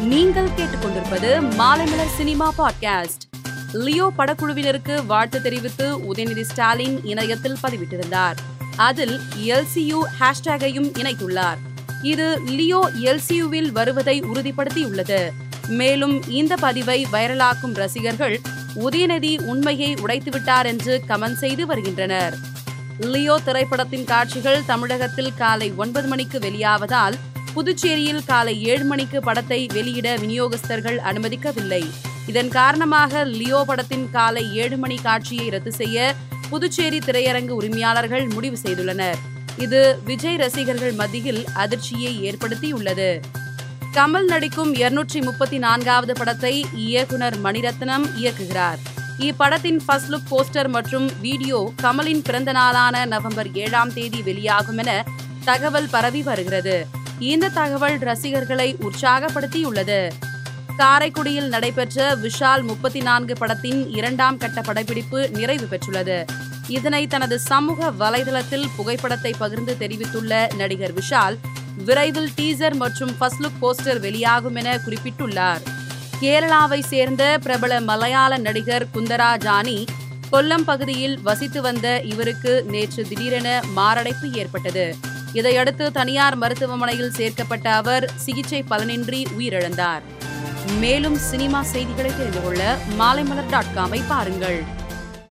நீங்கள் கேட்டுக்கொண்டிருப்பது Maalaimalar cinema podcast. Leo படக்குழுவினருக்கு வாழ்த்து தெரிவித்து உதயநிதி ஸ்டாலின் இணையத்தில் பதிவிட்டிருந்தார். அதில் எல்சியு ஹேஷ்டேகையும் இணைத்துள்ளார். இது லியோ எல்சியுவில் வருவதை உறுதிப்படுத்தியுள்ளது. மேலும் இந்த பதிவை வைரலாக்கும் ரசிகர்கள் உதயநிதி உண்மையை உடைத்துவிட்டார் என்று கமெண்ட் செய்து வருகின்றனர். லியோ திரைப்படத்தின் காட்சிகள் தமிழகத்தில் காலை ஒன்பது மணிக்கு வெளியாவதால் புதுச்சேரியில் காலை ஏழு மணிக்கு படத்தை வெளியிட விநியோகஸ்தர்கள் அனுமதிக்கவில்லை. இதன் காரணமாக லியோ படத்தின் காலை ஏழு மணி காட்சியை ரத்து செய்ய புதுச்சேரி திரையரங்கு உரிமையாளர்கள் முடிவு செய்துள்ளனர். இது விஜய் ரசிகர்கள் மத்தியில் அதிர்ச்சியை ஏற்படுத்தியுள்ளது. கமல் நடிக்கும் இருநூற்றி முப்பத்தி நான்காவது படத்தை இயக்குனர் மணிரத்னம் இயக்குகிறார். இப்படத்தின் ஃபர்ஸ்ட் லுக் போஸ்டர் மற்றும் வீடியோ கமலின் பிறந்த நாளான நவம்பர் ஏழாம் தேதி வெளியாகும் என தகவல் பரவி வருகிறது. இந்த தகவல் ரசிகர்களை உற்சாகப்படுத்தியுள்ளது. காரைக்குடியில் நடைபெற்ற விஷால் முப்பத்தி நான்கு படத்தின் இரண்டாம் கட்ட படப்பிடிப்பு நிறைவு பெற்றுள்ளது. இதனை தனது சமூக வலைதளத்தில் புகைப்படத்தை பகிர்ந்து தெரிவித்துள்ள நடிகர் விஷால் விரைவில் டீசர் மற்றும் ஃபர்ஸ்ட் லுக் போஸ்டர் வெளியாகும் என குறிப்பிட்டுள்ளார். கேரளாவை சேர்ந்த பிரபல மலையாள நடிகர் குந்தரா ஜானி கொல்லம் பகுதியில் வசித்து வந்த இவருக்கு நேற்று திடீரென மாரடைப்பு ஏற்பட்டது. இதையடுத்து தனியார் மருத்துவமனையில் சேர்க்கப்பட்ட அவர் சிகிச்சை பலனின்றி உயிரிழந்தார். மேலும் சினிமா செய்திகளை தெரிந்து கொள்ள மாலைமலர் டாட் காமை பாருங்கள்.